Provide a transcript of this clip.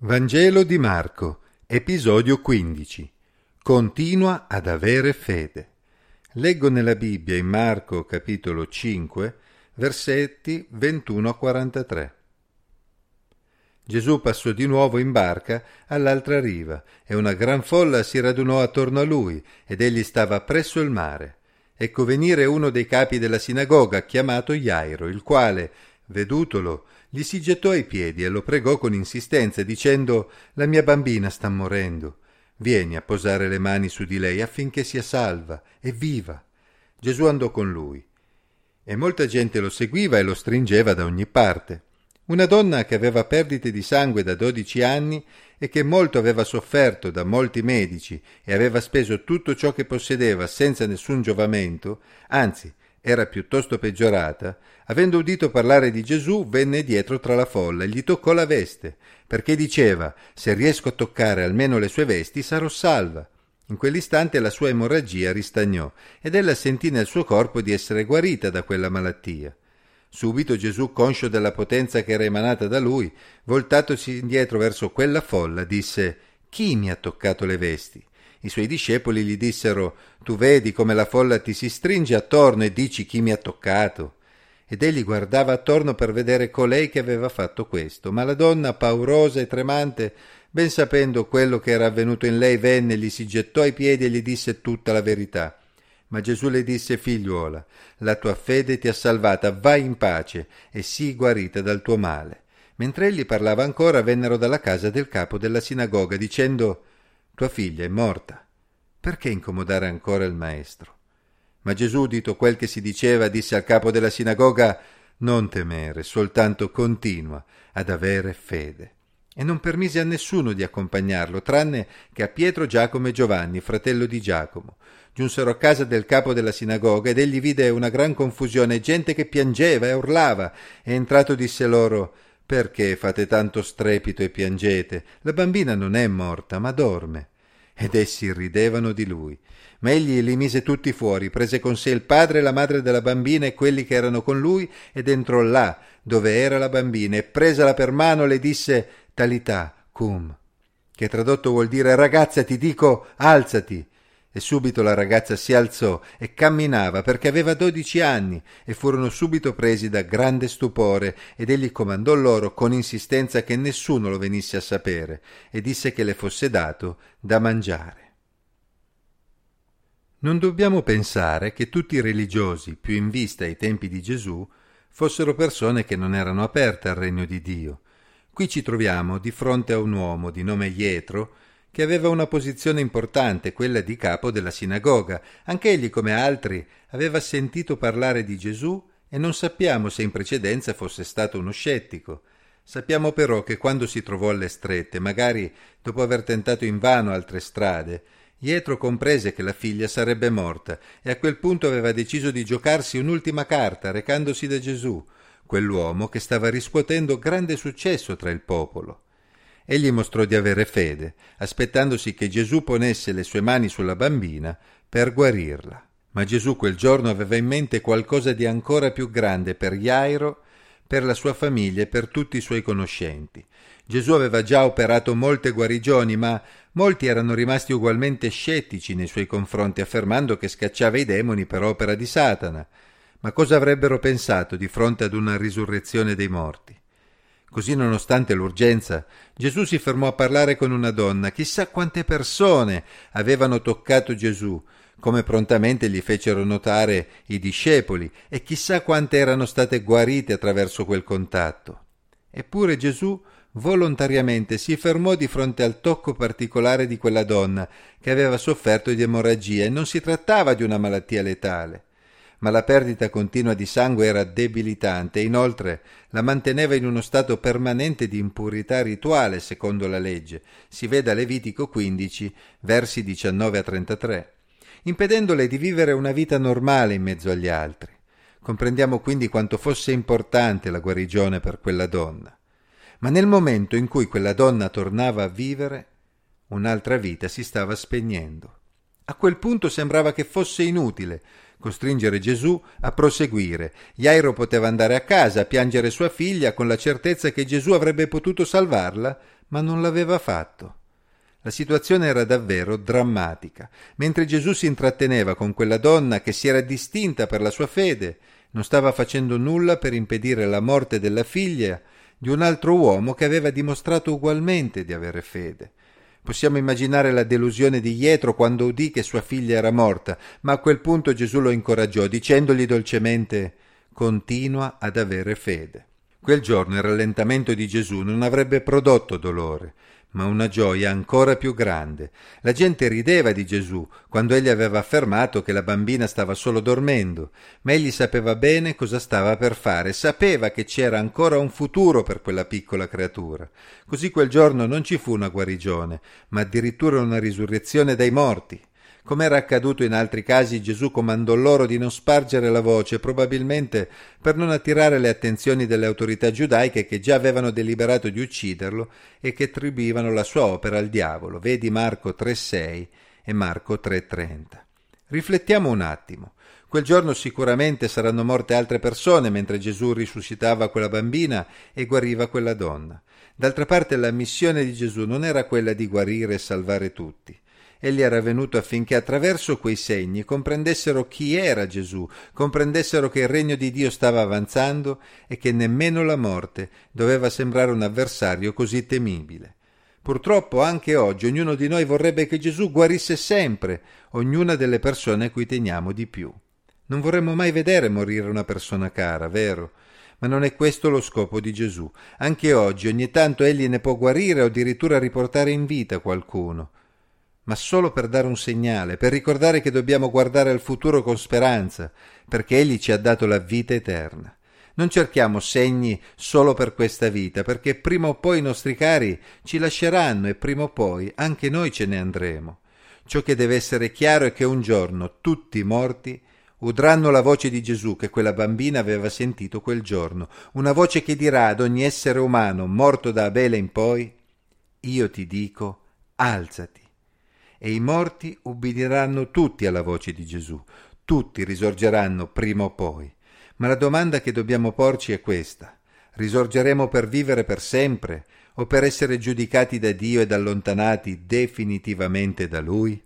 Vangelo di Marco, episodio 15. Continua ad avere fede. Leggo nella Bibbia in Marco capitolo 5, versetti 21 a 43. Gesù passò di nuovo in barca all'altra riva e una gran folla si radunò attorno a lui ed egli stava presso il mare. Ecco venire uno dei capi della sinagoga chiamato Iairo, il quale, vedutolo, gli si gettò ai piedi e lo pregò con insistenza, dicendo La mia bambina sta morendo. Vieni a posare le mani su di lei affinché sia salva e viva. Gesù andò con lui. E molta gente lo seguiva e lo stringeva da ogni parte. Una donna che aveva perdite di sangue da dodici anni e che molto aveva sofferto da molti medici e aveva speso tutto ciò che possedeva senza nessun giovamento, anzi era piuttosto peggiorata, avendo udito parlare di Gesù, venne dietro tra la folla e gli toccò la veste, perché diceva se riesco a toccare almeno le sue vesti sarò salva. In quell'istante la sua emorragia ristagnò ed ella sentì nel suo corpo di essere guarita da quella malattia. Subito Gesù, conscio della potenza che era emanata da lui, voltatosi indietro verso quella folla, disse Chi mi ha toccato le vesti? I suoi discepoli gli dissero Tu vedi come la folla ti si stringe attorno e dici chi mi ha toccato. Ed egli guardava attorno per vedere colei che aveva fatto questo, ma la donna, paurosa e tremante, ben sapendo quello che era avvenuto in lei, venne, gli si gettò ai piedi e gli disse tutta la verità. Ma Gesù le disse, figliuola, la tua fede ti ha salvata, vai in pace e sii guarita dal tuo male. Mentre egli parlava ancora, vennero dalla casa del capo della sinagoga, dicendo tua figlia è morta. Perché incomodare ancora il maestro? Ma Gesù, udito quel che si diceva, disse al capo della sinagoga Non temere, soltanto continua ad avere fede. E non permise a nessuno di accompagnarlo, tranne che a Pietro, Giacomo e Giovanni, fratello di Giacomo. Giunsero a casa del capo della sinagoga ed egli vide una gran confusione, gente che piangeva e urlava, e entrato disse loro perché fate tanto strepito e piangete? La bambina non è morta, ma dorme. Ed essi ridevano di lui. Ma egli li mise tutti fuori, prese con sé il padre e la madre della bambina e quelli che erano con lui, ed entrò là, dove era la bambina, e presala per mano le disse Talità cum, che tradotto vuol dire ragazza ti dico alzati. E subito la ragazza si alzò e camminava perché aveva dodici anni e furono subito presi da grande stupore ed egli comandò loro con insistenza che nessuno lo venisse a sapere e disse che le fosse dato da mangiare. Non dobbiamo pensare che tutti i religiosi, più in vista ai tempi di Gesù, fossero persone che non erano aperte al regno di Dio. Qui ci troviamo di fronte a un uomo di nome Ietro, che aveva una posizione importante, quella di capo della sinagoga. Anch'egli, come altri, aveva sentito parlare di Gesù e non sappiamo se in precedenza fosse stato uno scettico. Sappiamo però che quando si trovò alle strette, magari dopo aver tentato invano altre strade, Pietro comprese che la figlia sarebbe morta e a quel punto aveva deciso di giocarsi un'ultima carta recandosi da Gesù, quell'uomo che stava riscuotendo grande successo tra il popolo. Egli mostrò di avere fede, aspettandosi che Gesù ponesse le sue mani sulla bambina per guarirla. Ma Gesù quel giorno aveva in mente qualcosa di ancora più grande per Jairo, per la sua famiglia e per tutti i suoi conoscenti. Gesù aveva già operato molte guarigioni, ma molti erano rimasti ugualmente scettici nei suoi confronti, affermando che scacciava i demoni per opera di Satana. Ma cosa avrebbero pensato di fronte ad una risurrezione dei morti? Così, nonostante l'urgenza, Gesù si fermò a parlare con una donna. Chissà quante persone avevano toccato Gesù, come prontamente gli fecero notare i discepoli, e chissà quante erano state guarite attraverso quel contatto. Eppure Gesù volontariamente si fermò di fronte al tocco particolare di quella donna che aveva sofferto di emorragia e non si trattava di una malattia letale ma la perdita continua di sangue era debilitante e inoltre la manteneva in uno stato permanente di impurità rituale secondo la legge. Si veda Levitico 15, versi 19 a 33, impedendole di vivere una vita normale in mezzo agli altri. Comprendiamo quindi quanto fosse importante la guarigione per quella donna. Ma nel momento in cui quella donna tornava a vivere, un'altra vita si stava spegnendo. A quel punto sembrava che fosse inutile costringere Gesù a proseguire. Jairo poteva andare a casa a piangere sua figlia con la certezza che Gesù avrebbe potuto salvarla, ma non l'aveva fatto. La situazione era davvero drammatica. Mentre Gesù si intratteneva con quella donna che si era distinta per la sua fede, non stava facendo nulla per impedire la morte della figlia di un altro uomo che aveva dimostrato ugualmente di avere fede. Possiamo immaginare la delusione di Jetro quando udì che sua figlia era morta, ma a quel punto Gesù lo incoraggiò, dicendogli dolcemente Continua ad avere fede. Quel giorno il rallentamento di Gesù non avrebbe prodotto dolore, ma una gioia ancora più grande. La gente rideva di Gesù quando egli aveva affermato che la bambina stava solo dormendo, ma egli sapeva bene cosa stava per fare, sapeva che c'era ancora un futuro per quella piccola creatura. Così quel giorno non ci fu una guarigione, ma addirittura una risurrezione dai morti. Come era accaduto in altri casi, Gesù comandò loro di non spargere la voce, probabilmente per non attirare le attenzioni delle autorità giudaiche che già avevano deliberato di ucciderlo e che attribuivano la sua opera al diavolo. Vedi Marco 3,6 e Marco 3,30. Riflettiamo un attimo. Quel giorno sicuramente saranno morte altre persone mentre Gesù risuscitava quella bambina e guariva quella donna. D'altra parte la missione di Gesù non era quella di guarire e salvare tutti. Egli era venuto affinché attraverso quei segni comprendessero chi era Gesù, comprendessero che il regno di Dio stava avanzando e che nemmeno la morte doveva sembrare un avversario così temibile. Purtroppo anche oggi ognuno di noi vorrebbe che Gesù guarisse sempre ognuna delle persone a cui teniamo di più. Non vorremmo mai vedere morire una persona cara, vero? Ma non è questo lo scopo di Gesù. Anche oggi ogni tanto egli ne può guarire o addirittura riportare in vita qualcuno ma solo per dare un segnale, per ricordare che dobbiamo guardare al futuro con speranza, perché Egli ci ha dato la vita eterna. Non cerchiamo segni solo per questa vita, perché prima o poi i nostri cari ci lasceranno e prima o poi anche noi ce ne andremo. Ciò che deve essere chiaro è che un giorno tutti morti udranno la voce di Gesù che quella bambina aveva sentito quel giorno, una voce che dirà ad ogni essere umano morto da Abele in poi, io ti dico, alzati e i morti ubbidiranno tutti alla voce di Gesù, tutti risorgeranno prima o poi. Ma la domanda che dobbiamo porci è questa. Risorgeremo per vivere per sempre o per essere giudicati da Dio ed allontanati definitivamente da Lui?